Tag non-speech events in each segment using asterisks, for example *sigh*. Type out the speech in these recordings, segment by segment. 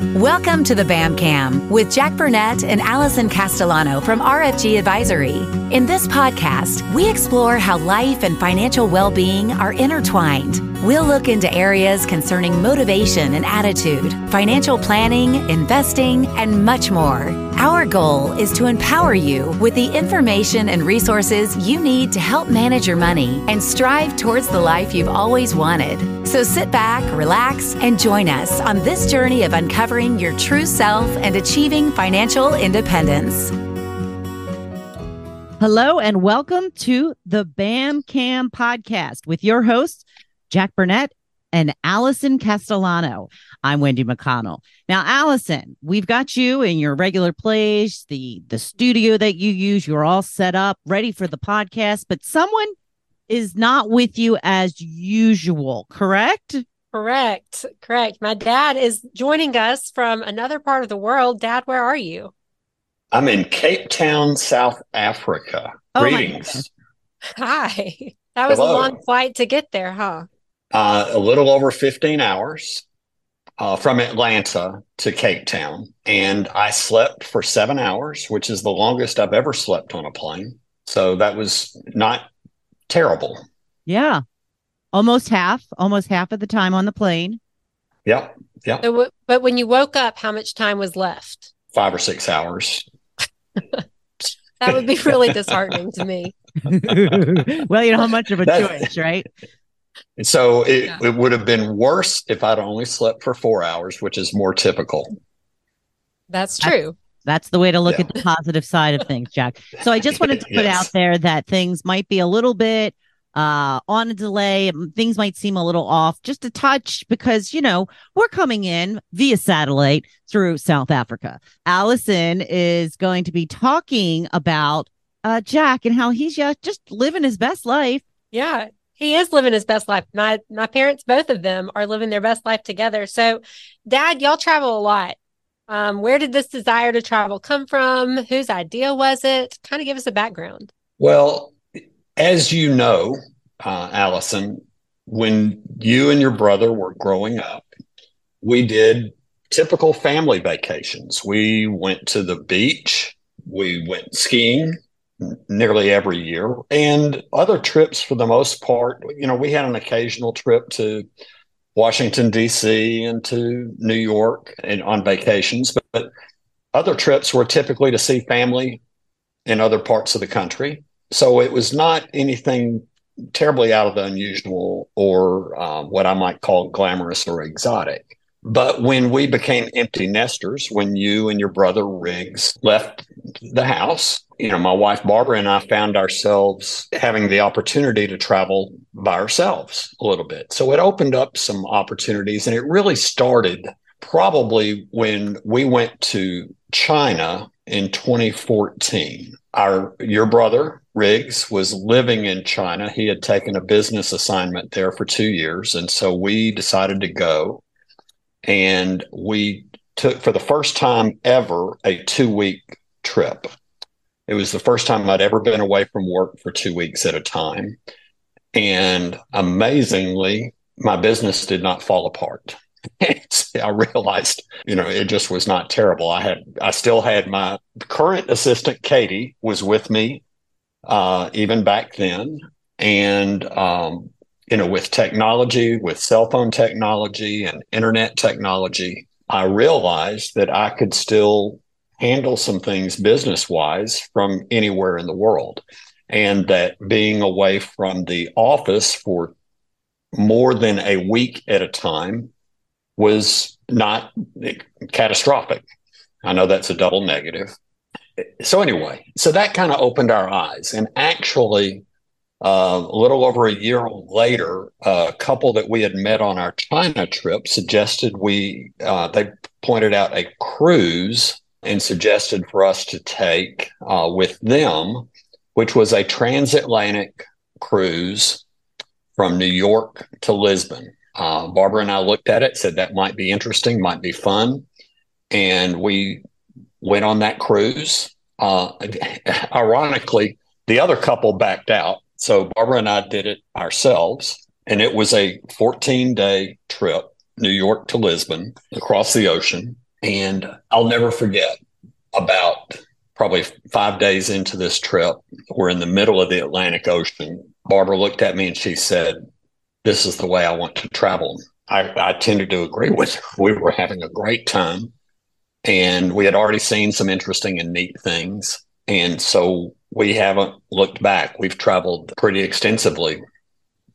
Welcome to the BAM Cam with Jack Burnette and Alison Castellano from RFG Advisory. In this podcast, we explore how life and financial well being are intertwined. We'll look into areas concerning motivation and attitude, financial planning, investing, and much more. Our goal is to empower you with the information and resources you need to help manage your money and strive towards the life you've always wanted. So sit back, relax, and join us on this journey of uncovering your true self and achieving financial independence. Hello, and welcome to the BAM Cam podcast with your hosts, Jack Burnette and Alison Castellano. I'm Wendy McConnell. Now, Alison, we've got you in your regular place, the the studio that you use. You're all set up, ready for the podcast, but someone is not with you as usual, correct? Correct. Correct. My dad is joining us from another part of the world. Dad, where are you? I'm in Cape Town, South Africa. Oh my Greetings. Hi. That was Hello. a long flight to get there, huh? Uh, a little over 15 hours uh, from Atlanta to Cape Town. And I slept for seven hours, which is the longest I've ever slept on a plane. So that was not terrible. Yeah. Almost half, almost half of the time on the plane. Yep. Yep. So, w- but when you woke up, how much time was left? Five or six hours. *laughs* That would be really disheartening to me. *laughs* well, you don't have much of a That- choice, right? And so it, Yeah. it would have been worse if I'd only slept for four hours, which is more typical. That's true. That's the way to look Yeah. at the positive side of things, Jack. So I just wanted to put *laughs* Yes. out there that things might be a little bit uh on a delay Um, things might seem a little off just a touch because you know we're coming in via satellite through south africa allison is going to be talking about uh jack and how he's yeah, just living his best life Yeah. He is living his best life. My my parents, both of them, are living their best life together. So, Dad, y'all travel a lot. Um, where did this desire to travel come from? Whose idea was it? Kind of give us a background. Well, as you know, uh, Alison, when you and your brother were growing up, we did typical family vacations. We went to the beach, we went skiing nearly every year, and other trips for the most part. You know, we had an occasional trip to Washington, D.C., and to New York and on vacations, but, but other trips were typically to see family in other parts of the country. So it was not anything terribly out of the unusual or um, what I might call glamorous or exotic. But when we became empty nesters, when you and your brother Riggs left the house, you know, my wife Barbara and I found ourselves having the opportunity to travel by ourselves a little bit. So it opened up some opportunities and it really started probably when we went to China in 2014. Our your brother Riggs was living in China. He had taken a business assignment there for 2 years and so we decided to go and we took for the first time ever a 2-week trip. It was the first time I'd ever been away from work for 2 weeks at a time. And amazingly, my business did not fall apart. *laughs* I realized, you know, it just was not terrible. I had, I still had my current assistant, Katie, was with me, uh, even back then. And, um, you know, with technology, with cell phone technology and internet technology, I realized that I could still handle some things business wise from anywhere in the world. And that being away from the office for more than a week at a time was not catastrophic. I know that's a double negative. So, anyway, so that kind of opened our eyes. And actually, uh, a little over a year later, a couple that we had met on our China trip suggested we, uh, they pointed out a cruise and suggested for us to take uh, with them, which was a transatlantic cruise from New York to Lisbon. Uh, Barbara and I looked at it, said that might be interesting, might be fun. And we went on that cruise. Uh, *laughs* ironically, the other couple backed out. So Barbara and I did it ourselves. And it was a 14 day trip, New York to Lisbon, across the ocean. And I'll never forget about probably five days into this trip, we're in the middle of the Atlantic Ocean. Barbara looked at me and she said, This is the way I want to travel. I, I tended to agree with her. We were having a great time and we had already seen some interesting and neat things. And so we haven't looked back. We've traveled pretty extensively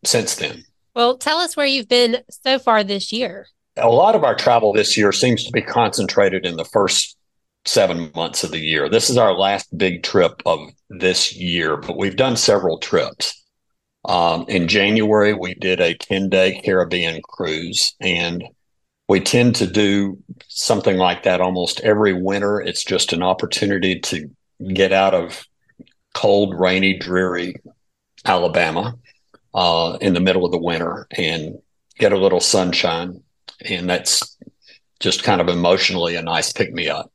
since then. Well, tell us where you've been so far this year. A lot of our travel this year seems to be concentrated in the first seven months of the year. This is our last big trip of this year, but we've done several trips. Um, in January, we did a 10 day Caribbean cruise, and we tend to do something like that almost every winter. It's just an opportunity to get out of cold, rainy, dreary Alabama uh, in the middle of the winter and get a little sunshine. And that's just kind of emotionally a nice pick me up.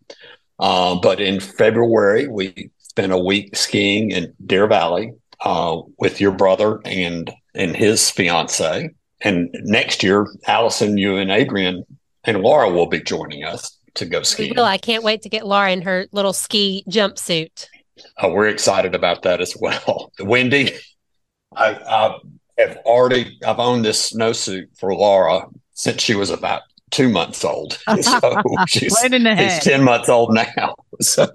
Uh, but in February, we spent a week skiing in Deer Valley uh, with your brother and and his fiance. And next year, Alison, you and Adrian and Laura will be joining us to go skiing. Will. I can't wait to get Laura in her little ski jumpsuit. Uh, we're excited about that as well. *laughs* Wendy, I, I have already I've owned this snowsuit for Laura since she was about two months old. *laughs* *laughs* So she's, she's 10 months old now. *laughs* So,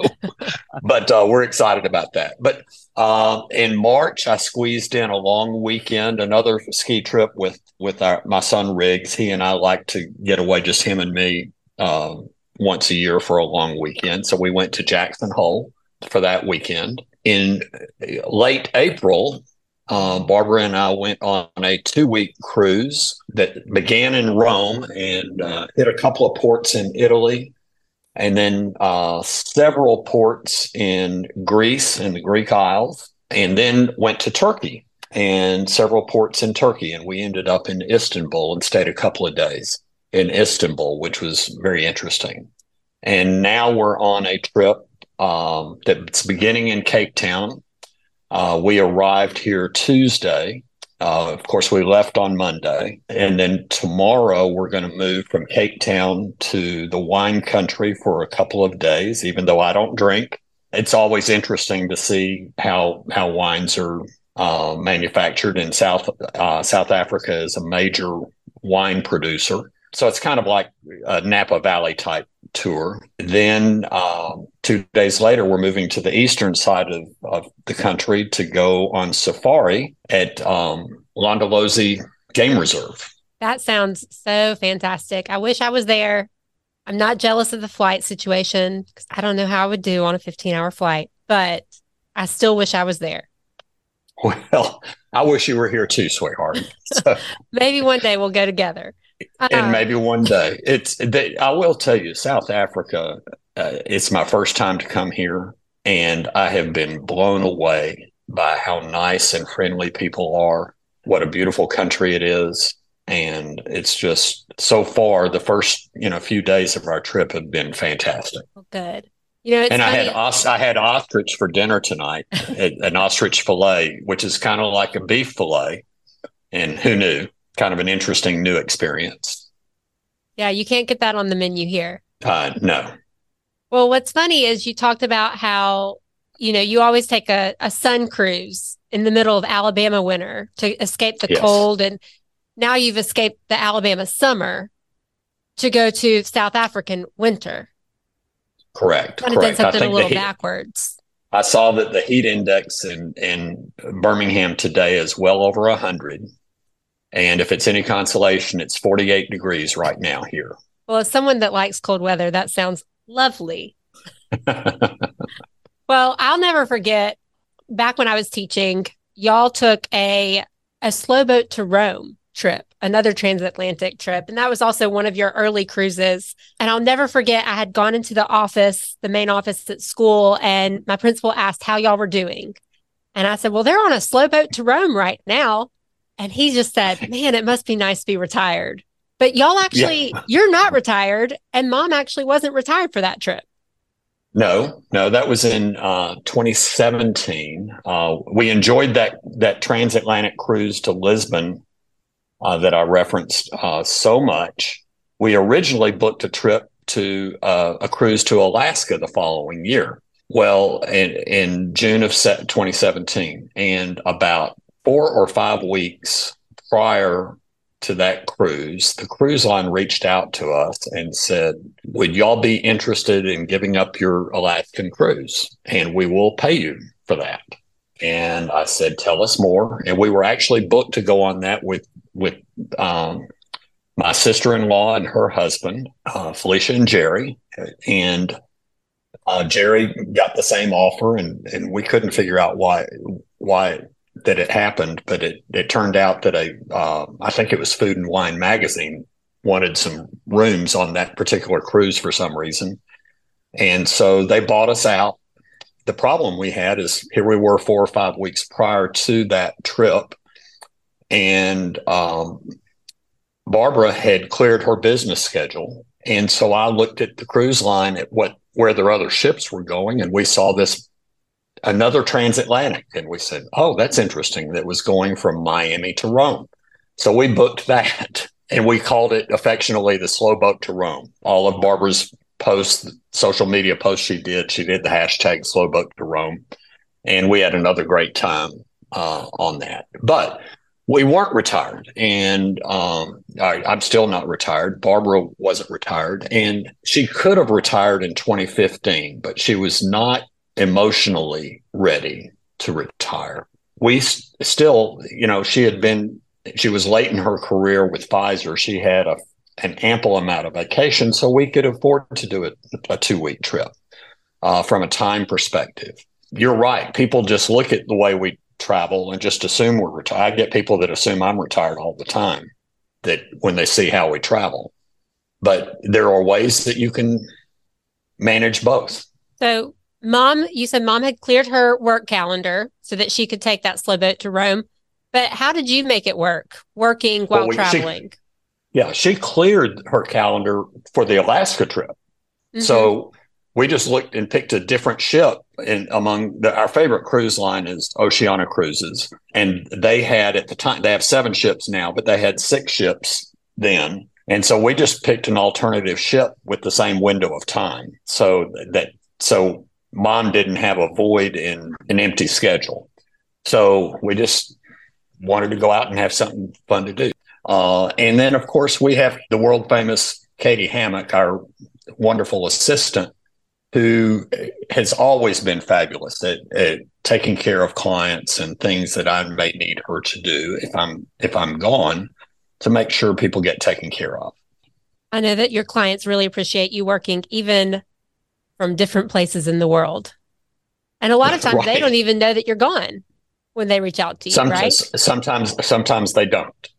but uh, we're excited about that. But uh, in March, I squeezed in a long weekend, another ski trip with with our my son Riggs. He and I like to get away, just him and me, uh, once a year for a long weekend. So we went to Jackson Hole for that weekend. In late April, uh, Barbara and I went on a two week cruise that began in Rome and uh, hit a couple of ports in Italy and then uh, several ports in Greece and the Greek Isles, and then went to Turkey and several ports in Turkey. And we ended up in Istanbul and stayed a couple of days in Istanbul, which was very interesting. And now we're on a trip um, that's beginning in Cape Town uh, we arrived here Tuesday. Uh, of course, we left on Monday. And then tomorrow, we're going to move from Cape Town to the wine country for a couple of days, even though I don't drink. It's always interesting to see how, how wines are uh, manufactured in South, uh, South Africa is a major wine producer. So it's kind of like a Napa Valley type tour. Then um, two days later, we're moving to the eastern side of, of the country to go on safari at um, Londolozi Game Reserve. That sounds so fantastic. I wish I was there. I'm not jealous of the flight situation because I don't know how I would do on a 15 hour flight, but I still wish I was there. Well, I wish you were here too, sweetheart. *laughs* So. Maybe one day we'll go together and uh, maybe one day. It's they, i will tell you south africa uh, it's my first time to come here and i have been blown away by how nice and friendly people are what a beautiful country it is and it's just so far the first you know few days of our trip have been fantastic. Good. You know and funny. i had os- i had ostrich for dinner tonight *laughs* an ostrich fillet which is kind of like a beef fillet and who knew kind of an interesting new experience. Yeah, you can't get that on the menu here. Uh, no. Well, what's funny is you talked about how, you know, you always take a, a sun cruise in the middle of Alabama winter to escape the yes. cold. And now you've escaped the Alabama summer to go to South African winter. Correct. Kind of did something a little heat, backwards. I saw that the heat index in, in Birmingham today is well over 100. And if it's any consolation, it's 48 degrees right now here. Well, as someone that likes cold weather, that sounds lovely. *laughs* well, I'll never forget back when I was teaching, y'all took a a slow boat to Rome trip, another transatlantic trip. And that was also one of your early cruises. And I'll never forget, I had gone into the office, the main office at school, and my principal asked how y'all were doing. And I said, Well, they're on a slow boat to Rome right now. And he just said, *laughs* Man, it must be nice to be retired. But y'all actually, yeah. you're not retired, and mom actually wasn't retired for that trip. No, no, that was in uh, 2017. Uh, we enjoyed that that transatlantic cruise to Lisbon uh, that I referenced uh, so much. We originally booked a trip to uh, a cruise to Alaska the following year. Well, in, in June of 2017, and about four or five weeks prior to that cruise, the cruise line reached out to us and said, Would y'all be interested in giving up your Alaskan cruise? And we will pay you for that. And I said, Tell us more. And we were actually booked to go on that with, with, um, my sister-in-law and her husband, uh, Felicia and Jerry, and uh, Jerry got the same offer, and and we couldn't figure out why why that it happened, but it it turned out that a uh, I think it was Food and Wine magazine wanted some rooms on that particular cruise for some reason, and so they bought us out. The problem we had is here we were four or five weeks prior to that trip, and um, Barbara had cleared her business schedule, and so I looked at the cruise line at what where their other ships were going, and we saw this another transatlantic, and we said, "Oh, that's interesting." That was going from Miami to Rome, so we booked that, *laughs* and we called it affectionately the slow boat to Rome. All of Barbara's posts, social media posts she did, she did the hashtag slow boat to Rome, and we had another great time uh, on that. But we weren't retired and um, I, i'm still not retired barbara wasn't retired and she could have retired in 2015 but she was not emotionally ready to retire we s- still you know she had been she was late in her career with pfizer she had a, an ample amount of vacation so we could afford to do a, a two week trip uh, from a time perspective you're right people just look at the way we travel and just assume we're retired. I get people that assume I'm retired all the time that when they see how we travel. But there are ways that you can manage both. So, mom, you said mom had cleared her work calendar so that she could take that slow boat to Rome. But how did you make it work working while well, we, traveling? She, yeah, she cleared her calendar for the Alaska trip. Mm-hmm. So we just looked and picked a different ship and among the, our favorite cruise line is oceania cruises and they had at the time they have seven ships now but they had six ships then and so we just picked an alternative ship with the same window of time so that so mom didn't have a void in an empty schedule so we just wanted to go out and have something fun to do uh, and then of course we have the world famous katie hammock our wonderful assistant who has always been fabulous at, at, taking care of clients and things that I may need her to do if I'm if I'm gone to make sure people get taken care of. I know that your clients really appreciate you working even from different places in the world. And a lot of times right. they don't even know that you're gone when they reach out to you, sometimes, right? Sometimes sometimes they don't.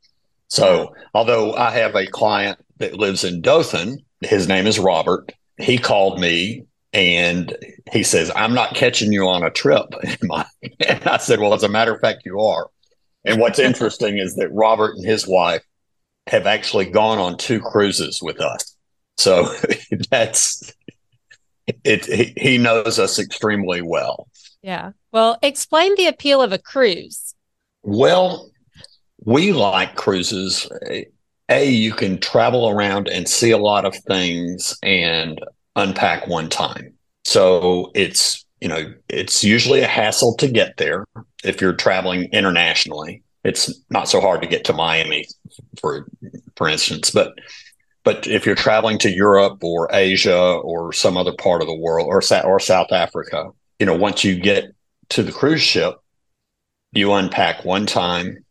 So, although I have a client that lives in Dothan, his name is Robert. He called me and he says, I'm not catching you on a trip. *laughs* and I said, Well, as a matter of fact, you are. And what's *laughs* interesting is that Robert and his wife have actually gone on two cruises with us. So *laughs* that's it. He, he knows us extremely well. Yeah. Well, explain the appeal of a cruise. Well, we like cruises. A, you can travel around and see a lot of things and unpack one time. So it's, you know, it's usually a hassle to get there if you're traveling internationally. It's not so hard to get to Miami, for for instance, but but if you're traveling to Europe or Asia or some other part of the world or or South Africa, you know, once you get to the cruise ship, you unpack one time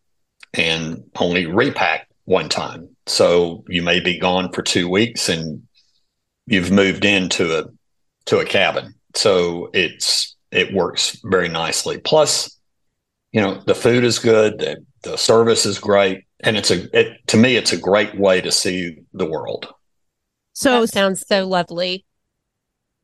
and only repack one time. So you may be gone for two weeks and you've moved into a to a cabin. So it's it works very nicely. Plus, you know, the food is good, the, the service is great, and it's a it, to me it's a great way to see the world. So that sounds so lovely.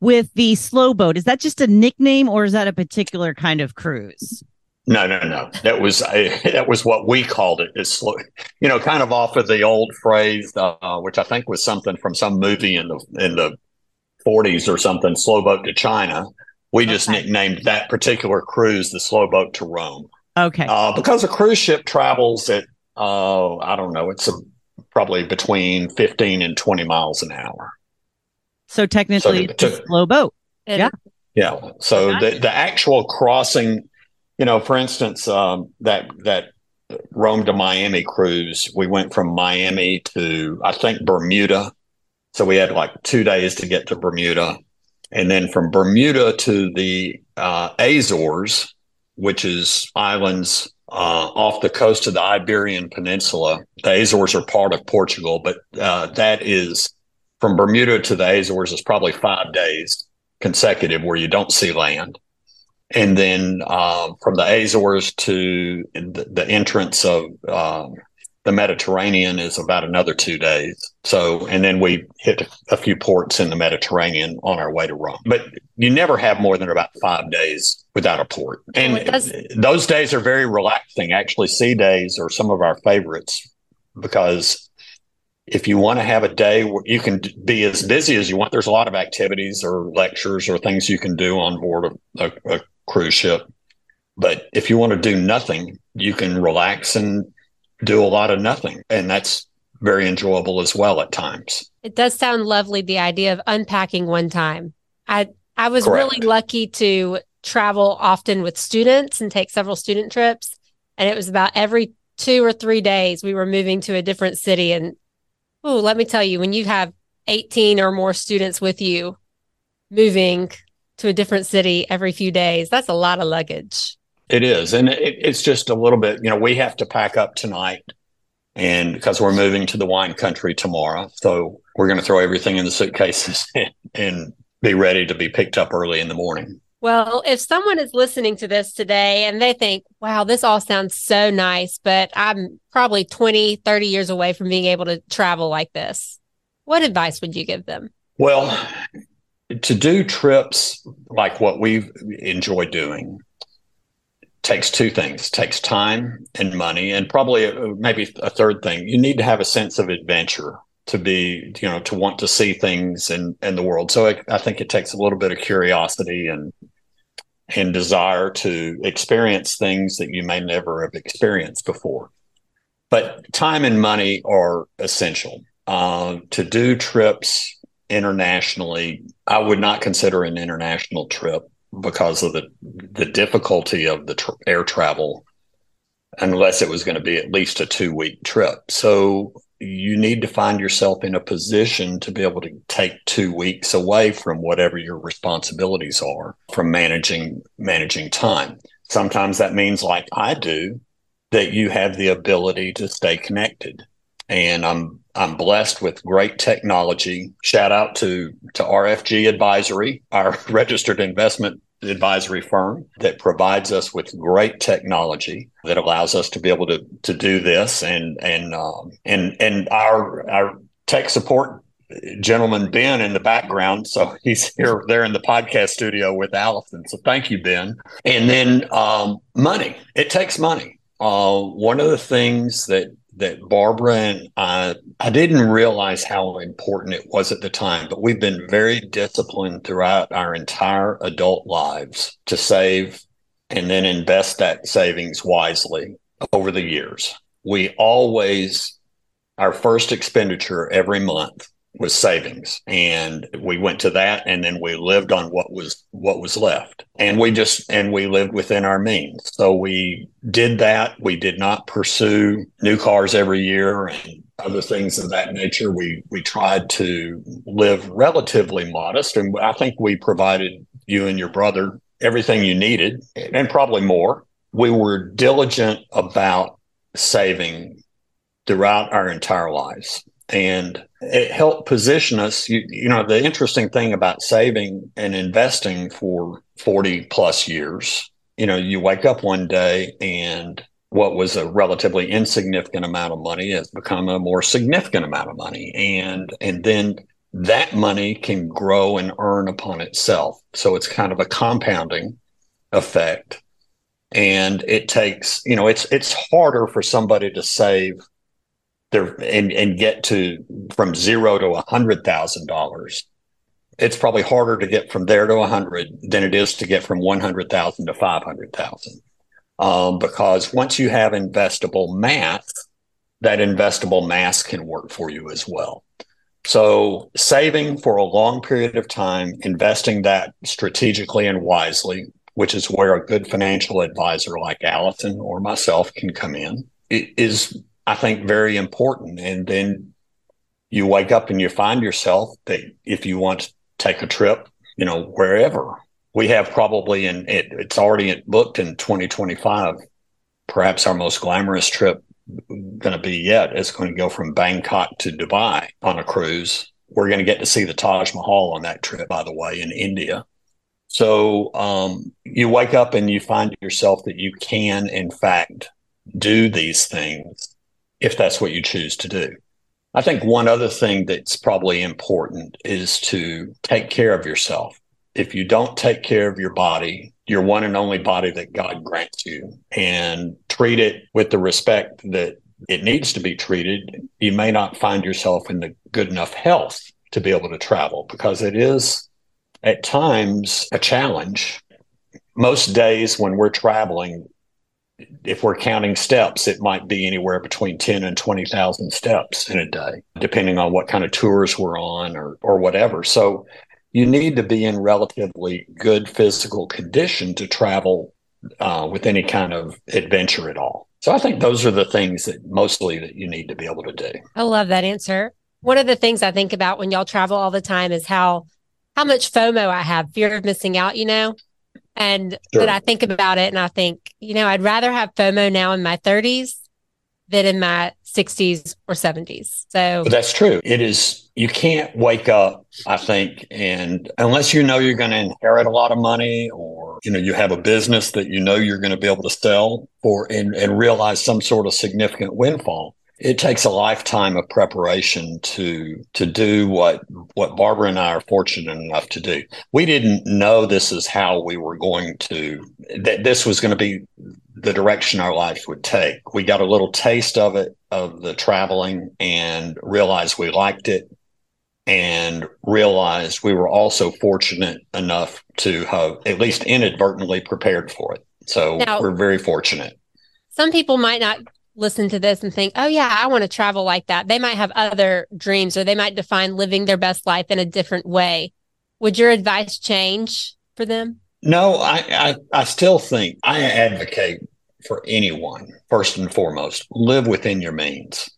With the slow boat, is that just a nickname or is that a particular kind of cruise? No, no, no. That was a, *laughs* that was what we called it. It's you know, kind of off of the old phrase, uh, which I think was something from some movie in the in the 40s or something. Slow boat to China. We just okay. nicknamed that particular cruise the slow boat to Rome. Okay. Uh, because a cruise ship travels at uh, I don't know, it's a, probably between 15 and 20 miles an hour. So technically, So it's a slow boat. It- Yeah. Yeah. So the, the actual crossing, you know, for instance, um, that that Rome to Miami cruise, we went from Miami to I think Bermuda. So we had like two days to get to Bermuda, and then from Bermuda to the uh, Azores, which is islands uh, off the coast of the Iberian Peninsula. The Azores are part of Portugal, but uh, that is from Bermuda to the Azores is probably five days consecutive where you don't see land. And then uh, from the Azores to the, the entrance of um, the Mediterranean is about another two days. So, and then we hit a few ports in the Mediterranean on our way to Rome. But you never have more than about five days without a port. And does- those days are very relaxing. Actually, sea days are some of our favorites because if you want to have a day where you can be as busy as you want, there's a lot of activities or lectures or things you can do on board a, a, a cruise ship. But if you want to do nothing, you can relax and do a lot of nothing. And that's very enjoyable as well at times. It does sound lovely the idea of unpacking one time. I I was Correct. really lucky to travel often with students and take several student trips and it was about every 2 or 3 days we were moving to a different city and oh let me tell you when you have 18 or more students with you moving to a different city every few days that's a lot of luggage. It is. And it, it's just a little bit, you know, we have to pack up tonight and because we're moving to the wine country tomorrow. So we're going to throw everything in the suitcases *laughs* and, and be ready to be picked up early in the morning. Well, if someone is listening to this today and they think, wow, this all sounds so nice, but I'm probably 20, 30 years away from being able to travel like this, what advice would you give them? Well, to do trips like what we've enjoyed doing takes two things takes time and money and probably a, maybe a third thing. You need to have a sense of adventure to be you know to want to see things in in the world. So I, I think it takes a little bit of curiosity and and desire to experience things that you may never have experienced before. But time and money are essential. Uh, to do trips internationally i would not consider an international trip because of the the difficulty of the tr- air travel unless it was going to be at least a two week trip. So you need to find yourself in a position to be able to take two weeks away from whatever your responsibilities are from managing managing time. Sometimes that means like i do that you have the ability to stay connected and i'm i'm blessed with great technology. Shout out to to rfg advisory our *laughs* registered investment advisory firm that provides us with great technology that allows us to be able to to do this. And and um, and and our our tech support gentleman Ben in the background. So *laughs* he's here there in the podcast studio with Alison. So thank you Ben. And then um, money. It takes money. Uh, one of the things that that Barbara and I, I didn't realize how important it was at the time, but we've been very disciplined throughout our entire adult lives to save and then invest that savings wisely over the years. We always, our first expenditure every month was savings. And we went to that and then we lived on what was what was left. And we just and we lived within our means. So we did that. We did not pursue new cars every year and other things of that nature. We we tried to live relatively modest. And i think we provided you and your brother everything you needed and probably more. We were diligent about saving throughout our entire lives and it helped position us. You, you know the interesting thing about saving and investing for 40 plus years you know you wake up one day and what was a relatively insignificant amount of money has become a more significant amount of money. And and then that money can grow and earn upon itself. So it's kind of a compounding effect. And it takes you know it's it's harder for somebody to save there and, and get to from zero to a hundred thousand dollars it's probably harder to get from there to a hundred than it is to get from 100,000 to 500,000 um, because once you have investable mass that investable mass can work for you as well. So, saving for a long period of time, investing that strategically and wisely, which is where a good financial advisor like Alison or myself can come in, is, I think, very important. And then you wake up and you find yourself that if you want to take a trip, you know, wherever, we have probably in it, it's already booked in 2025, perhaps our most glamorous trip going to be yet is going to go from Bangkok to Dubai on a cruise. We're going to get to see the Taj Mahal on that trip, by the way, in India. So um, you wake up and you find yourself that you can, in fact, do these things if that's what you choose to do. I think one other thing that's probably important is to take care of yourself. If you don't take care of your body, your one and only body that God grants you, and treat it with the respect that it needs to be treated, you may not find yourself in the good enough health to be able to travel because it is at times a challenge. Most days when we're traveling, if we're counting steps, it might be anywhere between 10 and 20,000 steps in a day, depending on what kind of tours we're on or, or whatever. So you need to be in relatively good physical condition to travel uh, with any kind of adventure at all. So I think those are the things that mostly that you need to be able to do. I love that answer. One of the things I think about when y'all travel all the time is how how much FOMO I have, fear of missing out, you know? And sure. that I think about it and I think, you know, I'd rather have FOMO now in my 30s than in my 60s or 70s. So but that's true. It is, you can't wake up, I think, and unless you know you're going to inherit a lot of money or, you know, you have a business that you know you're going to be able to sell for and, and realize some sort of significant windfall it takes a lifetime of preparation to to do what what Barbara and I are fortunate enough to do. We didn't know this is how we were going to that this was going to be the direction our lives would take. We got a little taste of it of the traveling and realized we liked it and realized we were also fortunate enough to have at least inadvertently prepared for it. So now, we're very fortunate. Some people might not listen to this and think, oh, yeah, I want to travel like that. They might have other dreams or they might define living their best life in a different way. Would your advice change for them? No, I, I, I still think I advocate for anyone, first and foremost, live within your means.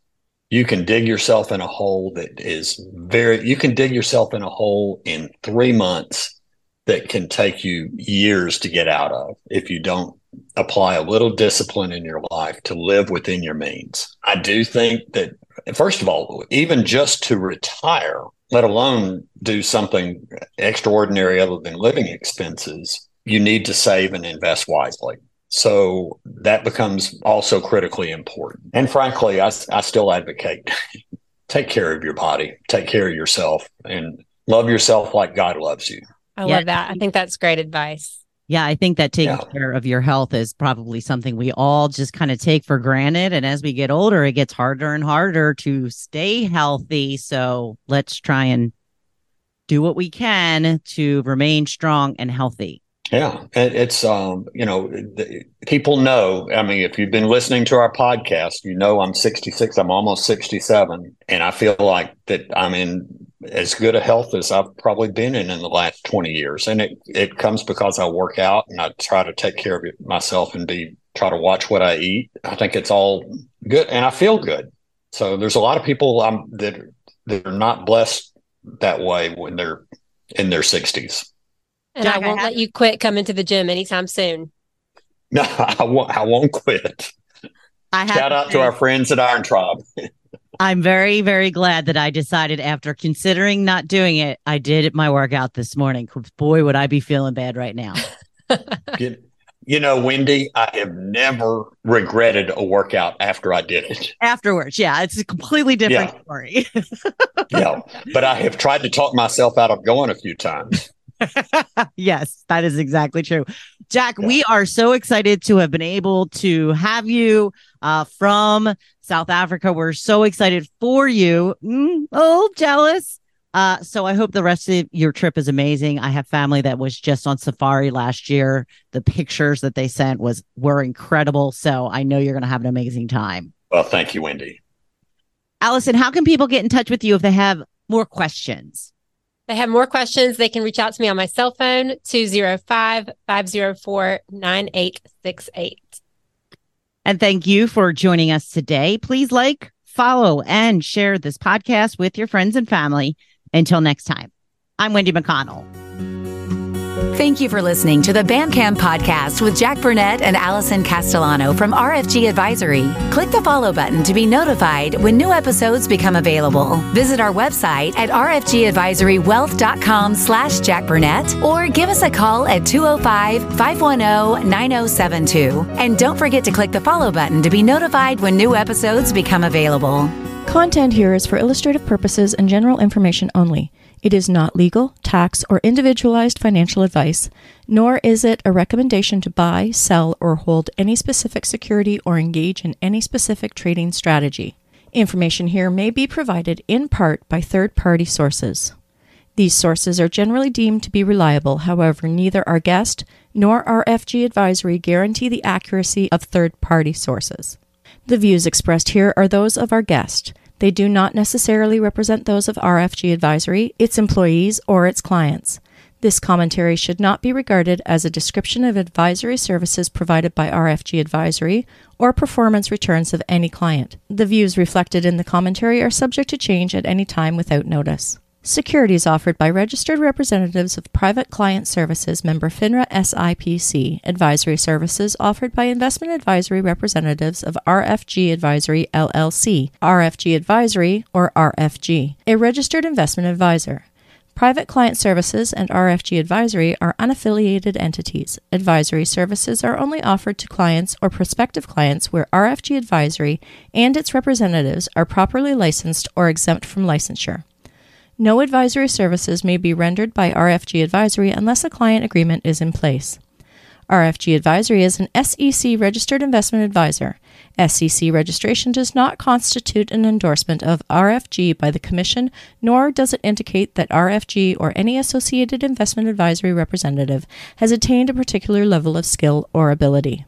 You can dig yourself in a hole that is very, you can dig yourself in a hole in three months that can take you years to get out of if you don't apply a little discipline in your life to live within your means. I do think that, first of all, even just to retire, let alone do something extraordinary other than living expenses, you need to save and invest wisely. So that becomes also critically important. And frankly, I, I still advocate *laughs* take care of your body, take care of yourself, and love yourself like God loves you. I yeah. love that. I think that's great advice. Yeah, I think that taking yeah. care of your health is probably something we all just kind of take for granted. And as we get older, it gets harder and harder to stay healthy. So let's try and do what we can to remain strong and healthy. Yeah, it's um, you know, people know. I mean, if you've been listening to our podcast, you know I'm 66. I'm almost 67, and I feel like that I'm in as good a health as I've probably been in in the last 20 years, and it it comes because I work out and I try to take care of myself and be try to watch what I eat. I think it's all good, and I feel good. So there's a lot of people um, that that are not blessed that way when they're in their 60s. And Jack, I won't I let you quit coming to the gym anytime soon. No, *laughs* I won't. I won't quit. I Shout out to our friends at Iron Tribe. *laughs* I'm very, very glad that I decided after considering not doing it, I did my workout this morning. Boy, would I be feeling bad right now. *laughs* you know, Wendy, I have never regretted a workout after I did it. Afterwards, yeah, it's a completely different yeah. story. yeah, but I have tried to talk myself out of going a few times. *laughs* yes, that is exactly true. Jack, yeah. we are so excited to have been able to have you uh, from South Africa. We're so excited for you. Mm, oh, jealous. Uh, so I hope the rest of your trip is amazing. I have family that was just on safari last year. The pictures that they sent was were incredible. So I know you're going to have an amazing time. Well, thank you, Wendy. Alison, how can people get in touch with you if they have more questions? They have more questions. They can reach out to me on my cell phone, 205 504 9868. And thank you for joining us today. Please like, follow, and share this podcast with your friends and family. Until next time, I'm Wendy McConnell. Thank you for listening to the BAMCAM podcast with Jack Burnette and Alison Castellano from RFG Advisory. Click the follow button to be notified when new episodes become available. Visit our website at rfgadvisorywealth.com slash Jack Burnette or give us a call at 205-510-9072. And don't forget to click the follow button to be notified when new episodes become available. Content here is for illustrative purposes and general information only. It is not legal, tax, or individualized financial advice, nor is it a recommendation to buy, sell, or hold any specific security or engage in any specific trading strategy. Information here may be provided in part by third party sources. These sources are generally deemed to be reliable, however, neither our guest nor RFG advisory guarantee the accuracy of third party sources. The views expressed here are those of our guest. They do not necessarily represent those of RFG Advisory, its employees, or its clients. This commentary should not be regarded as a description of advisory services provided by RFG Advisory or performance returns of any client. The views reflected in the commentary are subject to change at any time without notice. Securities offered by registered representatives of Private Client Services member FINRA SIPC. Advisory services offered by investment advisory representatives of RFG Advisory LLC. RFG Advisory or RFG. A registered investment advisor. Private Client Services and RFG Advisory are unaffiliated entities. Advisory services are only offered to clients or prospective clients where RFG Advisory and its representatives are properly licensed or exempt from licensure. No advisory services may be rendered by RFG Advisory unless a client agreement is in place. RFG Advisory is an SEC registered investment advisor. SEC registration does not constitute an endorsement of RFG by the Commission, nor does it indicate that RFG or any associated investment advisory representative has attained a particular level of skill or ability.